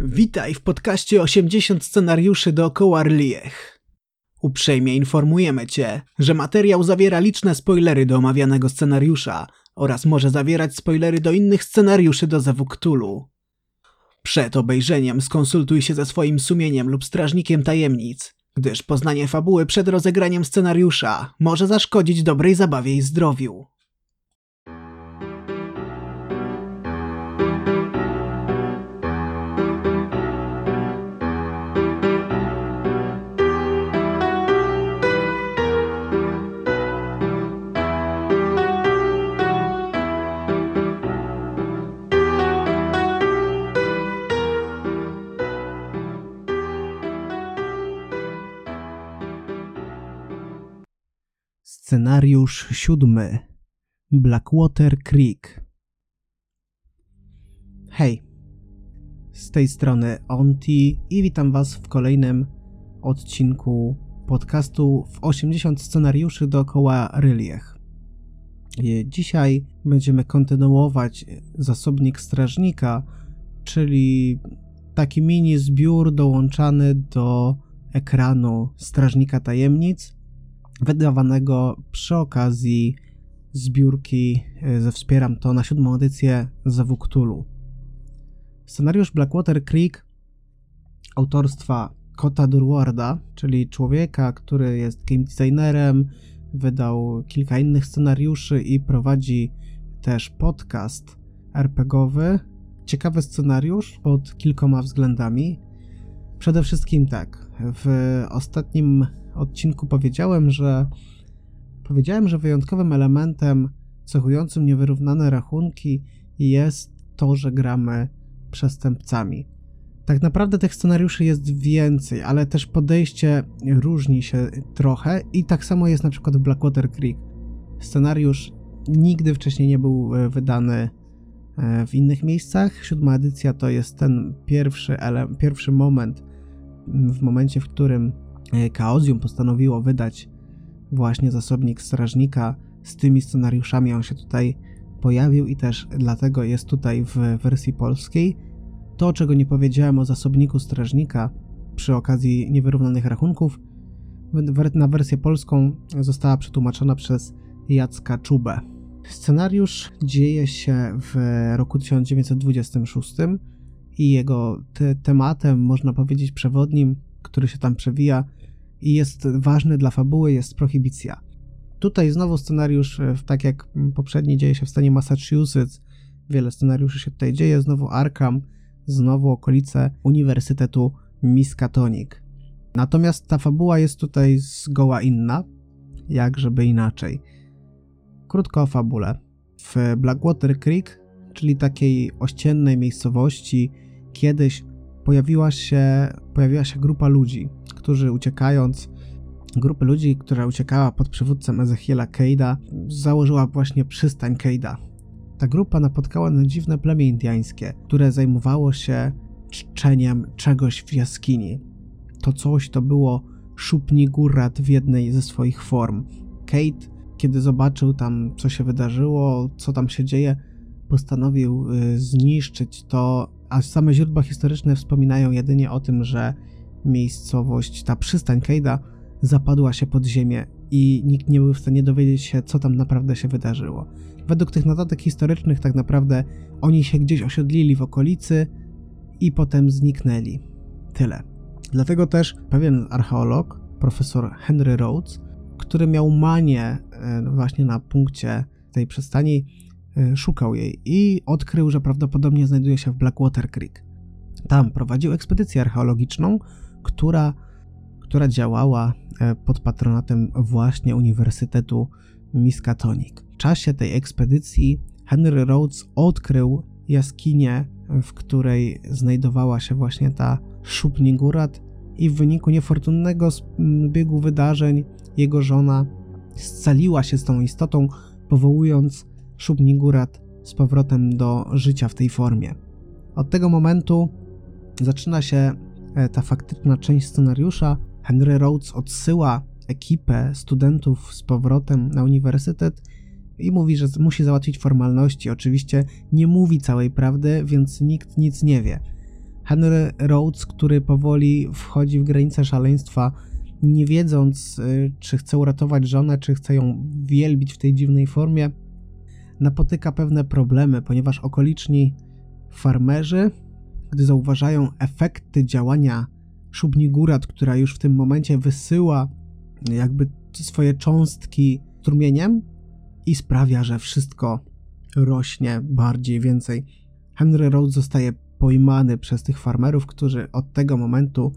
Witaj w podcaście 80 scenariuszy dookoła Rliech. Uprzejmie informujemy Cię, że materiał zawiera liczne spoilery do omawianego scenariusza oraz może zawierać spoilery do innych scenariuszy do Zewu Cthulhu. Przed obejrzeniem skonsultuj się ze swoim sumieniem lub strażnikiem tajemnic, gdyż poznanie fabuły przed rozegraniem scenariusza może zaszkodzić dobrej zabawie i zdrowiu. Scenariusz siódmy. Blackwater Creek. Hej, z tej strony Onti i witam Was w kolejnym odcinku podcastu w 80 scenariuszy dookoła Ryliech. Dzisiaj będziemy kontynuować zasobnik strażnika, czyli taki mini zbiór dołączany do ekranu Strażnika Tajemnic, wydawanego przy okazji zbiórki e, ze Wspieram to na siódmą edycję Cthulhu. Scenariusz Blackwater Creek autorstwa Kota Durwarda, czyli człowieka, który jest game designerem, wydał kilka innych scenariuszy i prowadzi też podcast RPGowy. Ciekawy scenariusz pod kilkoma względami. Przede wszystkim tak, w ostatnim odcinku powiedziałem, że powiedziałem, że wyjątkowym elementem cechującym niewyrównane rachunki jest to, że gramy przestępcami. Tak naprawdę tych scenariuszy jest więcej, ale też podejście różni się trochę i tak samo jest na przykład w Blackwater Creek. Scenariusz nigdy wcześniej nie był e, wydany e, w innych miejscach. Siódma edycja to jest ten pierwszy, pierwszy moment, w momencie, w którym Chaosium postanowiło wydać właśnie zasobnik strażnika z tymi scenariuszami. On się tutaj pojawił i też dlatego jest tutaj w wersji polskiej. To, czego nie powiedziałem o zasobniku strażnika przy okazji niewyrównanych rachunków, na wersję polską została przetłumaczona przez Jacka Czubę. Scenariusz dzieje się w roku 1926 i jego te tematem, można powiedzieć, przewodnim, który się tam przewija, i jest ważny dla fabuły, jest prohibicja. Tutaj znowu scenariusz, e, tak jak poprzedni, dzieje się w stanie Massachusetts. Wiele scenariuszy się tutaj dzieje. Znowu Arkham, znowu okolice Uniwersytetu Miskatonic. Natomiast ta fabuła jest tutaj zgoła inna, jak żeby inaczej. Krótko o fabule. W Blackwater Creek, czyli takiej ościennej miejscowości, kiedyś pojawiła się, pojawiła się grupa ludzi, którzy uciekając, grupy ludzi, która uciekała pod przywódcą Ezechiela Keida, założyła właśnie przystań Keida. Ta grupa napotkała na dziwne plemię indiańskie, które zajmowało się czczeniem czegoś w jaskini. To coś to było szupnigurat w jednej ze swoich form. Kate, kiedy zobaczył tam, co się wydarzyło, co tam się dzieje, postanowił y, zniszczyć to, a same źródła historyczne wspominają jedynie o tym, że miejscowość, ta przystań Keida zapadła się pod ziemię i nikt nie był w stanie dowiedzieć się, co tam naprawdę się wydarzyło. Według tych notatek historycznych, tak naprawdę oni się gdzieś osiedlili w okolicy i potem zniknęli. Tyle. Dlatego też pewien archeolog, profesor Henry Rhodes, który miał manię e, właśnie na punkcie tej przystani, e, szukał jej i odkrył, że prawdopodobnie znajduje się w Blackwater Creek. Tam prowadził ekspedycję archeologiczną, która, która działała e, pod patronatem właśnie Uniwersytetu Miskatonic. W czasie tej ekspedycji Henry Rhodes odkrył jaskinię, w której znajdowała się właśnie ta Szupnigurat i w wyniku niefortunnego biegu wydarzeń jego żona scaliła się z tą istotą, powołując Szupnigurat z powrotem do życia w tej formie. Od tego momentu zaczyna się ta faktyczna część scenariusza, Henry Rhodes odsyła ekipę studentów z powrotem na uniwersytet i mówi, że musi załatwić formalności. Oczywiście nie mówi całej prawdy, więc nikt nic nie wie. Henry Rhodes, który powoli wchodzi w granice szaleństwa, nie wiedząc, y, czy chce uratować żonę, czy chce ją wielbić w tej dziwnej formie, napotyka pewne problemy, ponieważ okoliczni farmerzy, gdy zauważają efekty działania Szubnigurat, która już w tym momencie wysyła jakby swoje cząstki strumieniem i sprawia, że wszystko rośnie bardziej, więcej. Henry Rhodes zostaje pojmany przez tych farmerów, którzy od tego momentu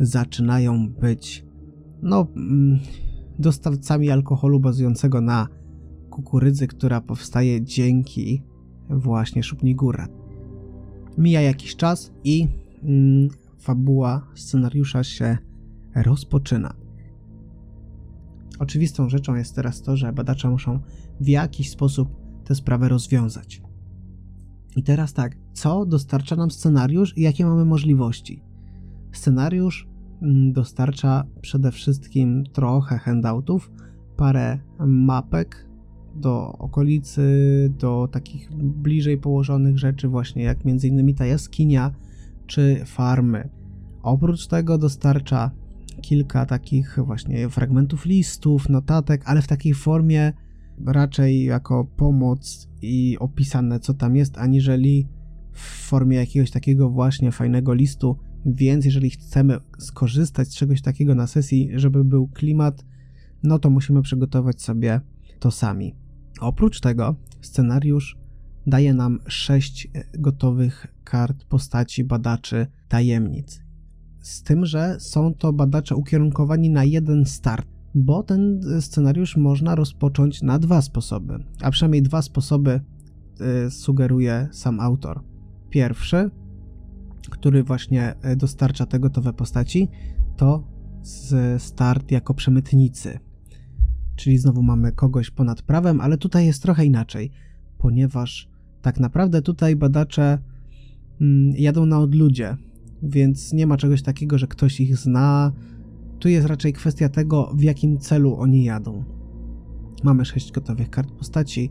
zaczynają być no, mm, dostawcami alkoholu bazującego na kukurydzy, która powstaje dzięki właśnie Szubnigura. Mija jakiś czas i mm, fabuła scenariusza się rozpoczyna. Oczywistą rzeczą jest teraz to, że badacze muszą w jakiś sposób tę sprawę rozwiązać. I teraz tak, co dostarcza nam scenariusz i jakie mamy możliwości? Scenariusz mm, dostarcza przede wszystkim trochę handoutów, parę mapek do okolicy, do takich bliżej położonych rzeczy, właśnie jak innymi ta jaskinia czy farmy. Oprócz tego dostarcza kilka takich właśnie fragmentów listów, notatek, ale w takiej formie raczej jako pomoc i opisane co tam jest, aniżeli w formie jakiegoś takiego właśnie fajnego listu. Więc jeżeli chcemy skorzystać z czegoś takiego na sesji, żeby był klimat, no to musimy przygotować sobie to sami. Oprócz tego scenariusz daje nam sześć gotowych kart postaci badaczy tajemnic. Z tym, że są to badacze ukierunkowani na jeden start, bo ten scenariusz można rozpocząć na dwa sposoby, a przynajmniej dwa sposoby y, sugeruje sam autor. Pierwszy, który właśnie dostarcza te gotowe postaci, to start jako przemytnicy. Czyli znowu mamy kogoś ponad prawem, ale tutaj jest trochę inaczej, ponieważ tak naprawdę tutaj badacze mm, jadą na odludzie, więc nie ma czegoś takiego, że ktoś ich zna. Tu jest raczej kwestia tego, w jakim celu oni jadą. Mamy sześć gotowych kart postaci,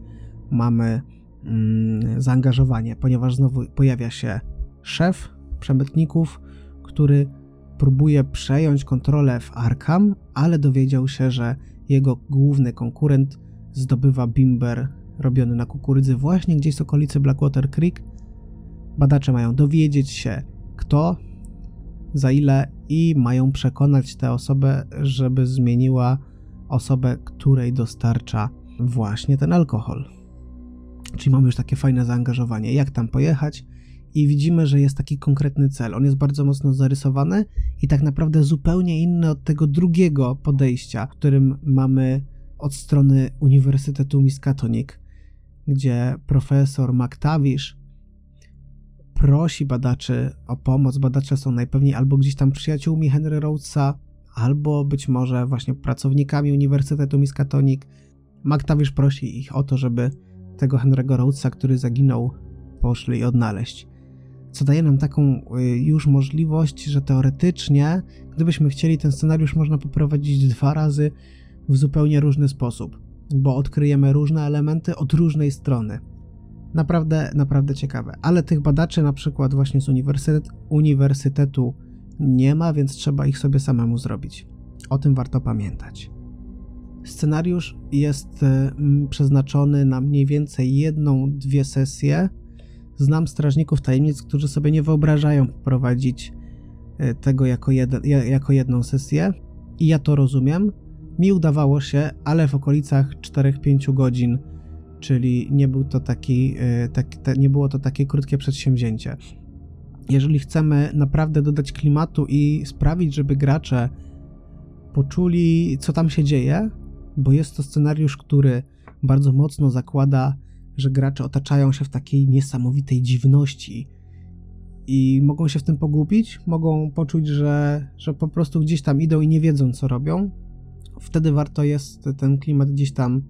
mamy mm, zaangażowanie, ponieważ znowu pojawia się szef przemytników, który próbuje przejąć kontrolę w Arkham, ale dowiedział się, że jego główny konkurent zdobywa bimber robiony na kukurydzy właśnie gdzieś z okolicy Blackwater Creek. Badacze mają dowiedzieć się, kto, za ile i mają przekonać tę osobę, żeby zmieniła osobę, której dostarcza właśnie ten alkohol. Czyli mamy już takie fajne zaangażowanie, jak tam pojechać, i widzimy, że jest taki konkretny cel. On jest bardzo mocno zarysowany i tak naprawdę zupełnie inny od tego drugiego podejścia, którym mamy od strony Uniwersytetu Miskatonic, gdzie profesor McTavish prosi badaczy o pomoc. Badacze są najpewniej albo gdzieś tam przyjaciółmi Henry Rhodesa, albo być może właśnie pracownikami Uniwersytetu Miskatonic. McTavish prosi ich o to, żeby tego Henry'ego Rhodesa, który zaginął, poszli odnaleźć. Co daje nam taką y, już możliwość, że teoretycznie, gdybyśmy chcieli, ten scenariusz można poprowadzić dwa razy w zupełnie różny sposób, bo odkryjemy różne elementy od różnej strony. Naprawdę, naprawdę ciekawe. Ale tych badaczy na przykład właśnie z uniwersytet, uniwersytetu nie ma, więc trzeba ich sobie samemu zrobić. O tym warto pamiętać. Scenariusz jest y, przeznaczony na mniej więcej jedną, dwie sesje. Znam strażników tajemnic, którzy sobie nie wyobrażają prowadzić y, tego jako, jako jedną sesję. I ja to rozumiem. Mi udawało się, ale w okolicach 4-5 godzin czyli nie, był to taki, e, tak, nie było to takie krótkie przedsięwzięcie. Jeżeli chcemy naprawdę dodać klimatu i sprawić, żeby gracze poczuli, co tam się dzieje, bo jest to scenariusz, który bardzo mocno zakłada, że gracze otaczają się w takiej niesamowitej dziwności i mogą się w tym pogubić, mogą poczuć, że, że po prostu gdzieś tam idą i nie wiedzą, co robią. Wtedy warto jest ten klimat gdzieś tam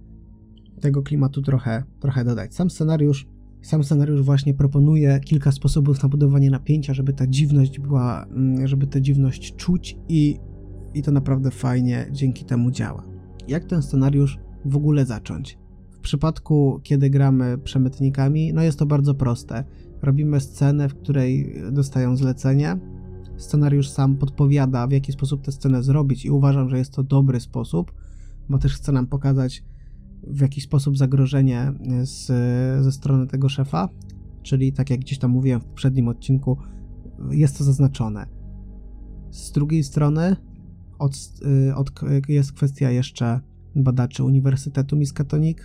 tego klimatu trochę, trochę dodać. Sam scenariusz, sam scenariusz właśnie proponuje kilka sposobów na budowanie napięcia, żeby ta dziwność była, mm, żeby tę dziwność czuć i, i to naprawdę fajnie dzięki temu działa. Jak ten scenariusz w ogóle zacząć? W przypadku, kiedy gramy przemytnikami, no jest to bardzo proste. robimy scenę, w której dostają zlecenie. Scenariusz sam podpowiada, w jaki sposób tę scenę zrobić, i uważam, że jest to dobry sposób, bo też chce nam pokazać w jaki sposób zagrożenie z, ze strony tego szefa, czyli tak jak gdzieś tam mówiłem w poprzednim odcinku, jest to zaznaczone. Z drugiej strony od, od, jest kwestia jeszcze badaczy Uniwersytetu Miskatonic.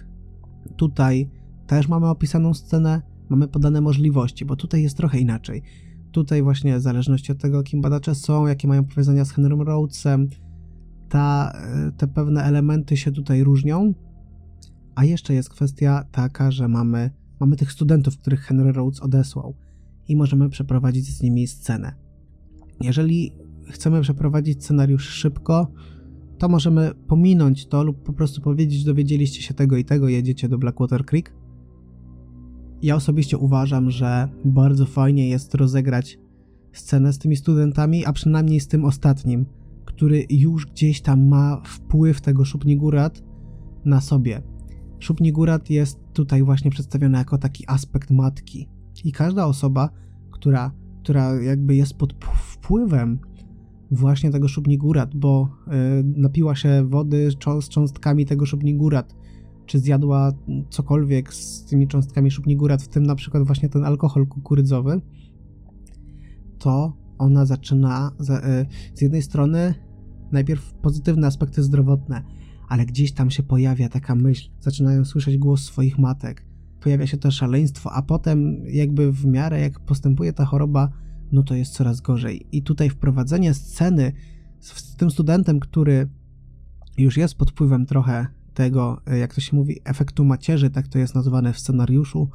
Tutaj też mamy opisaną scenę, mamy podane możliwości, bo tutaj jest trochę inaczej. Tutaj właśnie w zależności od tego, kim badacze są, jakie mają powiązania z Henrym Rhodesem, ta, te pewne elementy się tutaj różnią. A jeszcze jest kwestia taka, że mamy, mamy tych studentów, których Henry Rhodes odesłał i możemy przeprowadzić z nimi scenę. Jeżeli chcemy przeprowadzić scenariusz szybko, to możemy pominąć to lub po prostu powiedzieć, dowiedzieliście się tego i tego, jedziecie do Blackwater Creek. Ja osobiście uważam, że bardzo fajnie jest rozegrać scenę z tymi studentami, a przynajmniej z tym ostatnim, który już gdzieś tam ma wpływ tego Szupnigurat na sobie. Szupnigurat jest tutaj właśnie przedstawiona jako taki aspekt matki. I każda osoba, która, która jakby jest pod wpływem właśnie tego szubnigurat, bo y, napiła się wody z cząstkami tego szubnigurat, czy zjadła cokolwiek z tymi cząstkami szubnigurat, w tym na przykład właśnie ten alkohol kukurydzowy, to ona zaczyna y, z jednej strony najpierw pozytywne aspekty zdrowotne, ale gdzieś tam się pojawia taka myśl, zaczynają słyszeć głos swoich matek, pojawia się to szaleństwo, a potem jakby w miarę jak postępuje ta choroba, no to jest coraz gorzej. I tutaj wprowadzenie sceny z, tym studentem, który już jest pod wpływem trochę tego, jak to się mówi, efektu macierzy, tak to jest nazwane w scenariuszu,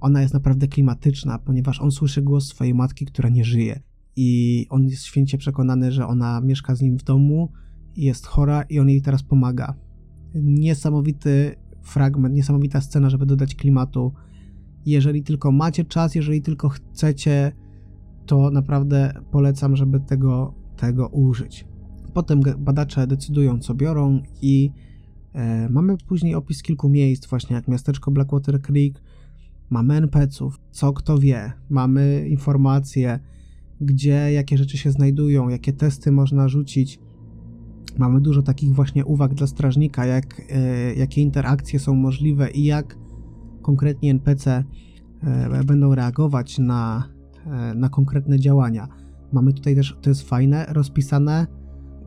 ona jest naprawdę klimatyczna, ponieważ on słyszy głos swojej matki, która nie żyje. I on jest święcie przekonany, że ona mieszka z nim w domu, jest chora i on jej teraz pomaga. Niesamowity fragment, niesamowita scena, żeby dodać klimatu. Jeżeli tylko macie czas, jeżeli tylko chcecie, to naprawdę polecam, żeby tego, tego użyć. Potem badacze decydują, co biorą, i e, mamy później opis kilku miejsc, właśnie jak miasteczko Blackwater Creek. Mamy NPC-ów, co kto wie, mamy informacje, gdzie jakie rzeczy się znajdują, jakie testy można rzucić Mamy dużo takich właśnie uwag dla strażnika, jak, e, jakie interakcje są możliwe i jak konkretnie NPC e, będą reagować na, na konkretne działania. Mamy tutaj też, to jest fajne, rozpisane,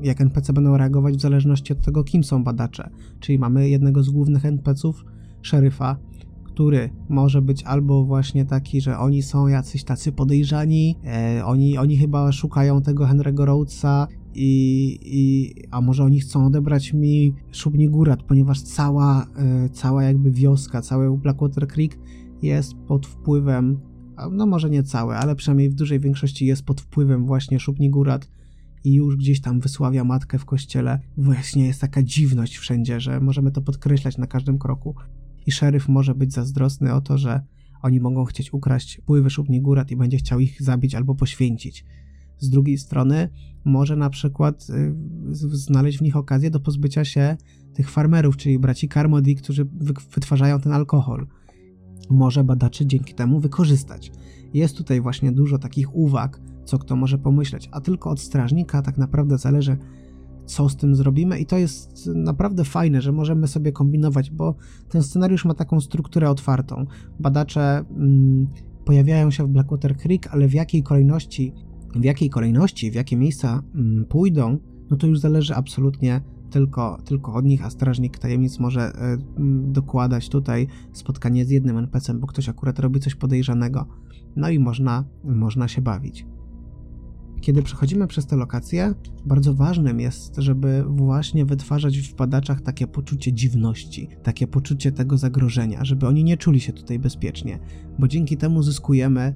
jak NPC będą reagować w zależności od tego, kim są badacze. Czyli mamy jednego z głównych NPCów, szeryfa, który może być albo właśnie taki, że oni są jacyś tacy podejrzani, e, oni, oni chyba szukają tego Henry'ego Rhodesa i, i, a może oni chcą odebrać mi Szubnigurat, ponieważ cała, e, cała jakby wioska, cały Blackwater Creek jest pod wpływem, no może nie całe, ale przynajmniej w dużej większości jest pod wpływem właśnie Szubnigurat i już gdzieś tam wysławia matkę w kościele. Właśnie jest taka dziwność wszędzie, że możemy to podkreślać na każdym kroku. I szeryf może być zazdrosny o to, że oni mogą chcieć ukraść wpływy Szubnigurat i będzie chciał ich zabić albo poświęcić. Z drugiej strony może na przykład y, znaleźć w nich okazję do pozbycia się tych farmerów, czyli braci Carmody, którzy wytwarzają ten alkohol. Może badaczy dzięki temu wykorzystać. Jest tutaj właśnie dużo takich uwag, co kto może pomyśleć, a tylko od strażnika tak naprawdę zależy, co z tym zrobimy, i to jest naprawdę fajne, że możemy sobie kombinować, bo ten scenariusz ma taką strukturę otwartą. Badacze mm, pojawiają się w Blackwater Creek, ale w jakiej kolejności w jakiej kolejności, w jakie miejsca mm, pójdą, no to już zależy absolutnie tylko, tylko od nich, a strażnik tajemnic może e, dokładać tutaj spotkanie z jednym NPC-em, bo ktoś akurat robi coś podejrzanego. No i można, można się bawić. Kiedy przechodzimy przez te lokacje, bardzo ważnym jest, żeby właśnie wytwarzać w badaczach takie poczucie dziwności, takie poczucie tego zagrożenia, żeby oni nie czuli się tutaj bezpiecznie, bo dzięki temu zyskujemy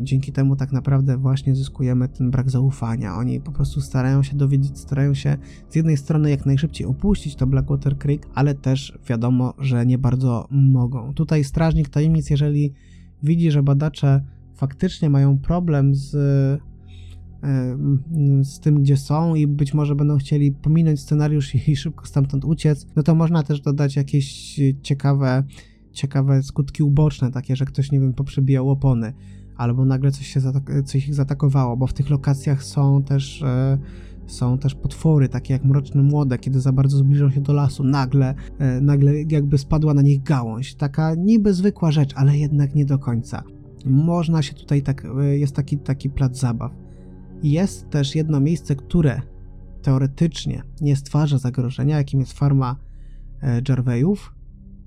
dzięki temu tak naprawdę właśnie zyskujemy ten brak zaufania. Oni po prostu starają się dowiedzieć, starają się z jednej strony jak najszybciej opuścić to Blackwater Creek, ale też wiadomo, że nie bardzo mogą. Tutaj strażnik tajemnic, jeżeli widzi, że badacze faktycznie mają problem z, e, z tym, gdzie są i być może będą chcieli pominąć scenariusz i szybko stamtąd uciec, no to można też dodać jakieś ciekawe ciekawe skutki uboczne, takie, że ktoś, nie wiem, poprzebijał opony, albo nagle coś się coś ich zaatakowało, bo w tych lokacjach są też e, są też potwory, takie jak mroczne młode, kiedy za bardzo zbliżą się do lasu, nagle, e, nagle jakby spadła na nich gałąź. Taka niby zwykła rzecz, ale jednak nie do końca. Można się tutaj tak, e, jest taki, taki plac zabaw. Jest też jedno miejsce, które teoretycznie nie stwarza zagrożenia, jakim jest farma e, Jarveyów,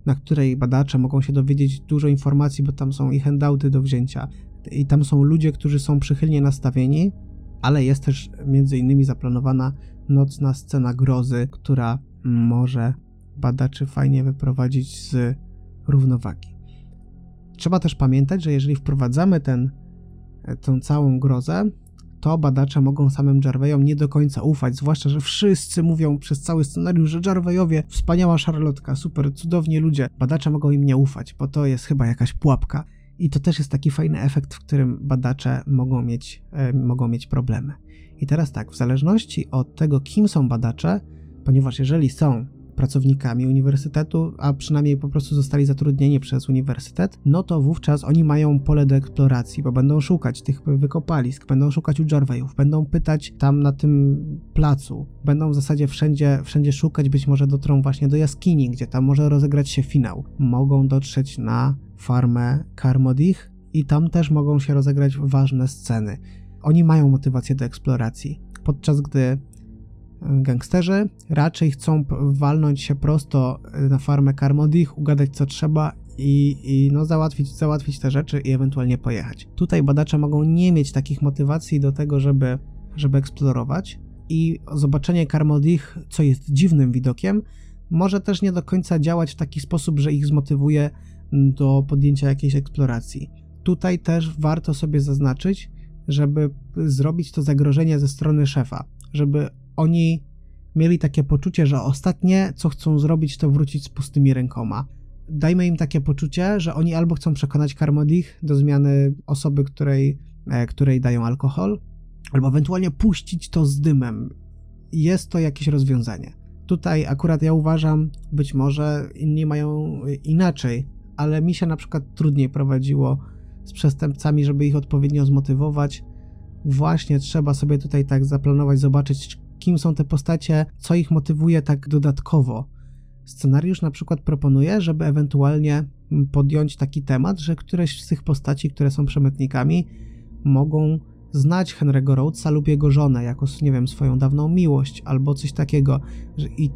na której badacze mogą się dowiedzieć dużo informacji, bo tam są i handouty do wzięcia. I tam są ludzie, którzy są przychylnie nastawieni, ale jest też między innymi zaplanowana nocna scena grozy, która może badaczy fajnie wyprowadzić z równowagi. Trzeba też pamiętać, że jeżeli wprowadzamy ten, tę całą grozę, to badacze mogą samym Jarveyom nie do końca ufać, zwłaszcza, że wszyscy mówią przez cały scenariusz, że Jarveyowie, wspaniała szarlotka, super, cudowni ludzie. Badacze mogą im nie ufać, bo to jest chyba jakaś pułapka. I to też jest taki fajny efekt, w którym badacze mogą mieć, e, mogą mieć problemy. I teraz tak, w zależności od tego, kim są badacze, ponieważ jeżeli są pracownikami uniwersytetu, a przynajmniej po prostu zostali zatrudnieni przez uniwersytet, no to wówczas oni mają pole do eksploracji, bo będą szukać tych wykopalisk, będą szukać u Jarveyów, będą pytać tam na tym placu, będą w zasadzie wszędzie, wszędzie szukać, być może dotrą właśnie do jaskini, gdzie tam może rozegrać się finał. Mogą dotrzeć na farmę Karmodich i tam też mogą się rozegrać ważne sceny. Oni mają motywację do eksploracji, podczas gdy gangsterzy raczej chcą walnąć się prosto na farmę Karmodich, ugadać co trzeba i, i, no załatwić, załatwić te rzeczy i ewentualnie pojechać. Tutaj badacze mogą nie mieć takich motywacji do tego, żeby, żeby eksplorować i zobaczenie Karmodich, co jest dziwnym widokiem, może też nie do końca działać w taki sposób, że ich zmotywuje do podjęcia jakiejś eksploracji. Tutaj też warto sobie zaznaczyć, żeby zrobić to zagrożenie ze strony szefa, żeby oni mieli takie poczucie, że ostatnie, co chcą zrobić, to wrócić z pustymi rękoma. Dajmy im takie poczucie, że oni albo chcą przekonać Karmodich do zmiany osoby, której, e, której dają alkohol, albo ewentualnie puścić to z dymem. Jest to jakieś rozwiązanie. Tutaj akurat ja uważam, być może inni mają inaczej, ale mi się na przykład trudniej prowadziło z przestępcami, żeby ich odpowiednio zmotywować. Właśnie trzeba sobie tutaj tak zaplanować, zobaczyć, kim są te postacie, co ich motywuje tak dodatkowo. Scenariusz na przykład proponuje, żeby ewentualnie podjąć taki temat, że któreś z tych postaci, które są przemytnikami, mogą znać Henry'ego Rhodesa lub jego żonę jako, nie wiem, swoją dawną miłość albo coś takiego. I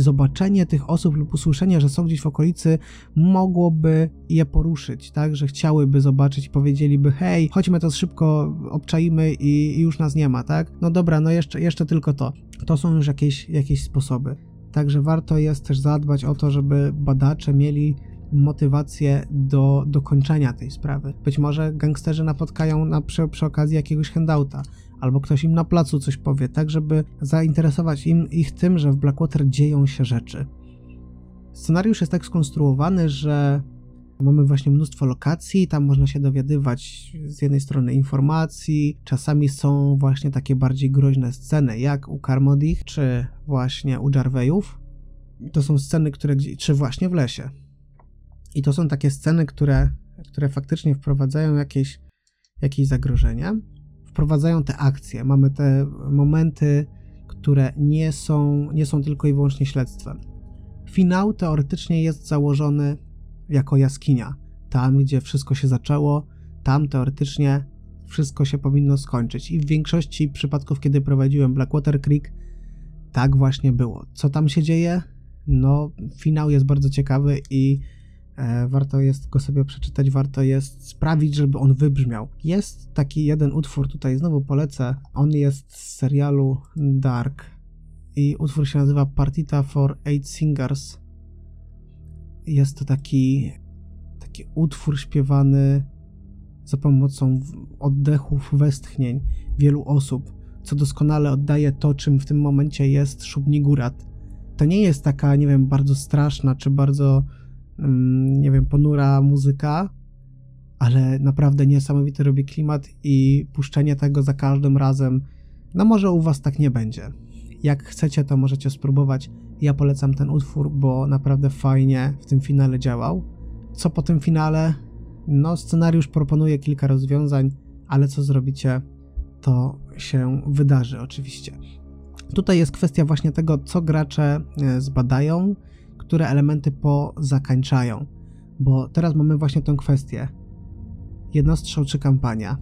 zobaczenie tych osób lub usłyszenie, że są gdzieś w okolicy, mogłoby je poruszyć, tak? Że chciałyby zobaczyć i powiedzieliby, hej, chodźmy to szybko obczaimy i, i już nas nie ma, tak? No dobra, no jeszcze, jeszcze tylko to. To są już jakieś, jakieś sposoby. Także warto jest też zadbać o to, żeby badacze mieli motywację do dokończenia tej sprawy. Być może gangsterzy napotkają na, przy, przy okazji jakiegoś handouta, albo ktoś im na placu coś powie, tak żeby zainteresować im, ich tym, że w Blackwater dzieją się rzeczy. Scenariusz jest tak skonstruowany, że mamy właśnie mnóstwo lokacji, tam można się dowiadywać z jednej strony informacji, czasami są właśnie takie bardziej groźne sceny, jak u Karmodich, czy właśnie u Jarveyów. To są sceny, które, czy właśnie w lesie. I to są takie sceny, które, które faktycznie wprowadzają jakieś, jakieś zagrożenia wprowadzają te akcje. Mamy te momenty, które nie są, nie są tylko i wyłącznie śledztwem. Finał teoretycznie jest założony jako jaskinia. Tam, gdzie wszystko się zaczęło, tam teoretycznie wszystko się powinno skończyć. I w większości przypadków, kiedy prowadziłem Blackwater Creek, tak właśnie było. Co tam się dzieje? No, finał jest bardzo ciekawy i warto jest go sobie przeczytać, warto jest sprawić, żeby on wybrzmiał. Jest taki jeden utwór, tutaj znowu polecę. On jest z serialu Dark i utwór się nazywa Partita for Eight Singers. Jest to taki, taki utwór śpiewany za pomocą oddechów, westchnień wielu osób, co doskonale oddaje to, czym w tym momencie jest Szubnigurat. To nie jest taka, nie wiem, bardzo straszna czy bardzo nie wiem, ponura muzyka, ale naprawdę niesamowity robi klimat i puszczenie tego za każdym razem, no może u was tak nie będzie. Jak chcecie, to możecie spróbować. Ja polecam ten utwór, bo naprawdę fajnie w tym finale działał. co po tym finale? No, scenariusz proponuje kilka rozwiązań, ale co zrobicie, to się wydarzy oczywiście. Tutaj jest kwestia właśnie tego, co gracze e, zbadają, które elementy pozakańczają, bo teraz mamy właśnie tę kwestię. Jednostrzał czy kampania.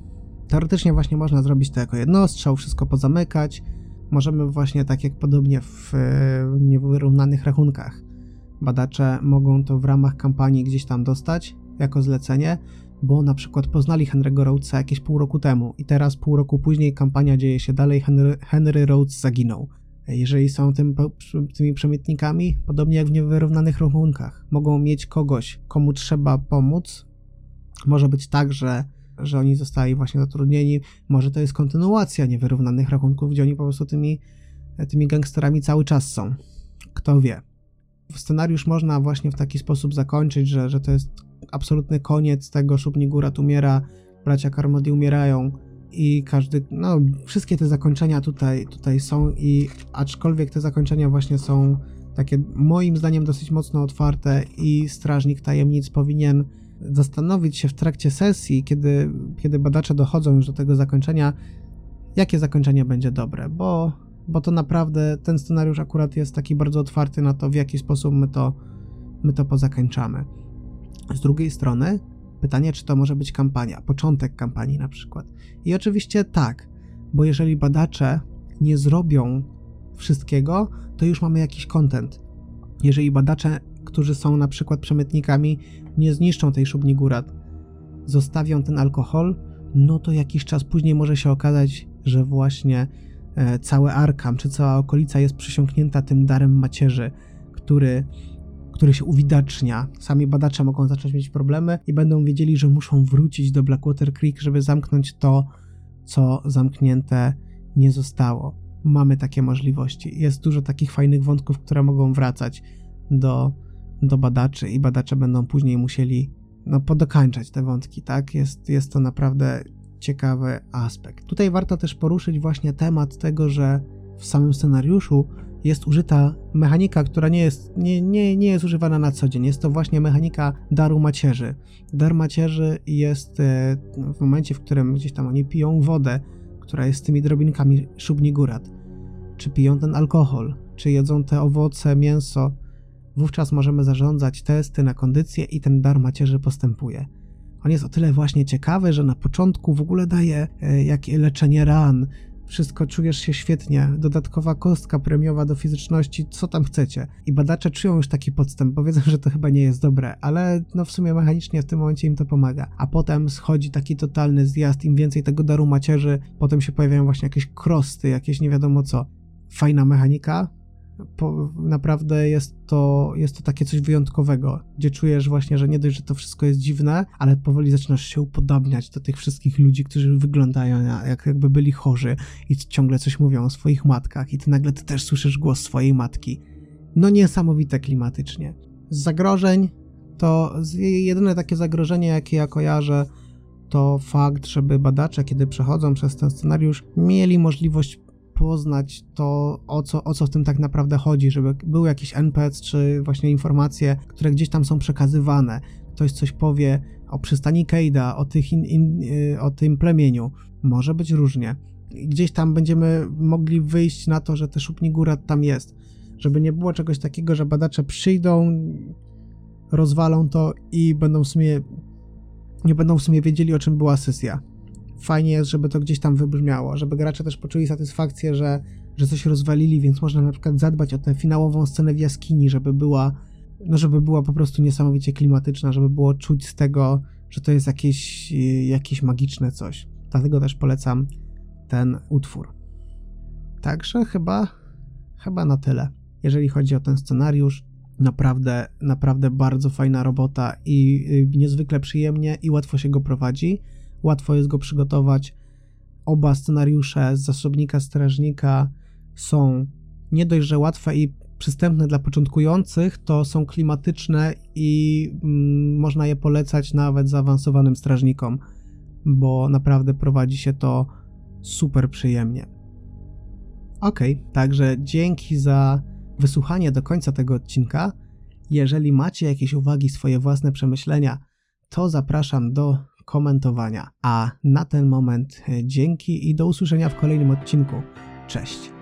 Teoretycznie właśnie można zrobić to jako jednostrzał, wszystko pozamykać. Możemy właśnie tak jak podobnie w e, niewyrównanych rachunkach. Badacze mogą to w ramach kampanii gdzieś tam dostać jako zlecenie, bo na przykład poznali Henry'ego Rhodesa jakieś pół roku temu i teraz pół roku później kampania dzieje się dalej, Henry, Henry Rhodes zaginął. Jeżeli są tym, tymi przemytnikami, podobnie jak w niewyrównanych rachunkach, mogą mieć kogoś, komu trzeba pomóc. Może być tak, że, że oni zostali właśnie zatrudnieni, może to jest kontynuacja niewyrównanych rachunków, gdzie oni po prostu tymi, tymi gangsterami cały czas są. Kto wie. Scenariusz można właśnie w taki sposób zakończyć, że, że to jest absolutny koniec tego, Szubnigurat umiera, bracia Karmody umierają i każdy, no wszystkie te zakończenia tutaj, tutaj są i aczkolwiek te zakończenia właśnie są takie moim zdaniem dosyć mocno otwarte i Strażnik Tajemnic powinien zastanowić się w trakcie sesji, kiedy, kiedy badacze dochodzą już do tego zakończenia, jakie zakończenie będzie dobre, bo, bo to naprawdę ten scenariusz akurat jest taki bardzo otwarty na to, w jaki sposób my to, my to pozakańczamy. Z drugiej strony, pytanie, czy to może być kampania, początek kampanii na przykład. I oczywiście tak, bo jeżeli badacze nie zrobią wszystkiego, to już mamy jakiś content. Jeżeli badacze, którzy są na przykład przemytnikami, nie zniszczą tej szubni górat, zostawią ten alkohol, no to jakiś czas później może się okazać, że właśnie e, całe Arkam, czy cała okolica jest przysiągnięta tym darem macierzy, który który się uwidacznia. Sami badacze mogą zacząć mieć problemy i będą wiedzieli, że muszą wrócić do Blackwater Creek, żeby zamknąć to, co zamknięte nie zostało. Mamy takie możliwości. Jest dużo takich fajnych wątków, które mogą wracać do, do badaczy i badacze będą później musieli no, podokańczać te wątki, tak? Jest, jest to naprawdę ciekawy aspekt. Tutaj warto też poruszyć właśnie temat tego, że w samym scenariuszu jest użyta mechanika, która nie jest, nie, nie, nie jest używana na co dzień. Jest to właśnie mechanika daru macierzy. Dar macierzy jest e, w momencie, w którym gdzieś tam oni piją wodę, która jest z tymi drobinkami szubnigurat, czy piją ten alkohol, czy jedzą te owoce, mięso, wówczas możemy zarządzać testy na kondycję i ten dar macierzy postępuje. On jest o tyle właśnie ciekawy, że na początku w ogóle daje e, jakie leczenie ran, wszystko czujesz się świetnie, dodatkowa kostka premiowa do fizyczności, co tam chcecie. I badacze czują już taki podstęp, bo wiedzą, że to chyba nie jest dobre, ale no w sumie mechanicznie w tym momencie im to pomaga. A potem schodzi taki totalny zjazd, im więcej tego daru macierzy, potem się pojawiają właśnie jakieś krosty, jakieś nie wiadomo co. Fajna mechanika, po, naprawdę jest to, jest to takie coś wyjątkowego, gdzie czujesz właśnie, że nie dość, że to wszystko jest dziwne, ale powoli zaczynasz się upodabniać do tych wszystkich ludzi, którzy wyglądają jak, jakby byli chorzy i ciągle coś mówią o swoich matkach i ty nagle ty też słyszysz głos swojej matki. No niesamowite klimatycznie. Z zagrożeń to jedyne takie zagrożenie, jakie ja kojarzę, to fakt, żeby badacze, kiedy przechodzą przez ten scenariusz, mieli możliwość poznać to, o co, o co w tym tak naprawdę chodzi, żeby był jakiś NPC, czy właśnie informacje, które gdzieś tam są przekazywane. Ktoś coś powie o przystani Keida, o, tych in, in, y, o tym plemieniu. Może być różnie. Gdzieś tam będziemy mogli wyjść na to, że te szupni góra tam jest. Żeby nie było czegoś takiego, że badacze przyjdą, rozwalą to i będą w sumie nie będą w sumie wiedzieli, o czym była sesja fajnie jest, żeby to gdzieś tam wybrzmiało, żeby gracze też poczuli satysfakcję, że, że coś rozwalili, więc można na przykład zadbać o tę finałową scenę w jaskini, żeby była, no żeby była po prostu niesamowicie klimatyczna, żeby było czuć z tego, że to jest jakieś, jakieś magiczne coś. Dlatego też polecam ten utwór. Także chyba, chyba na tyle. Jeżeli chodzi o ten scenariusz, naprawdę, naprawdę bardzo fajna robota i y, niezwykle przyjemnie i łatwo się go prowadzi łatwo jest go przygotować. Oba scenariusze z zasobnika strażnika są nie dość, że łatwe i przystępne dla początkujących, to są klimatyczne i mm, można je polecać nawet zaawansowanym strażnikom, bo naprawdę prowadzi się to super przyjemnie. Ok, także dzięki za wysłuchanie do końca tego odcinka. Jeżeli macie jakieś uwagi, swoje własne przemyślenia, to zapraszam do komentowania. A na ten moment dzięki i do usłyszenia w kolejnym odcinku. Cześć.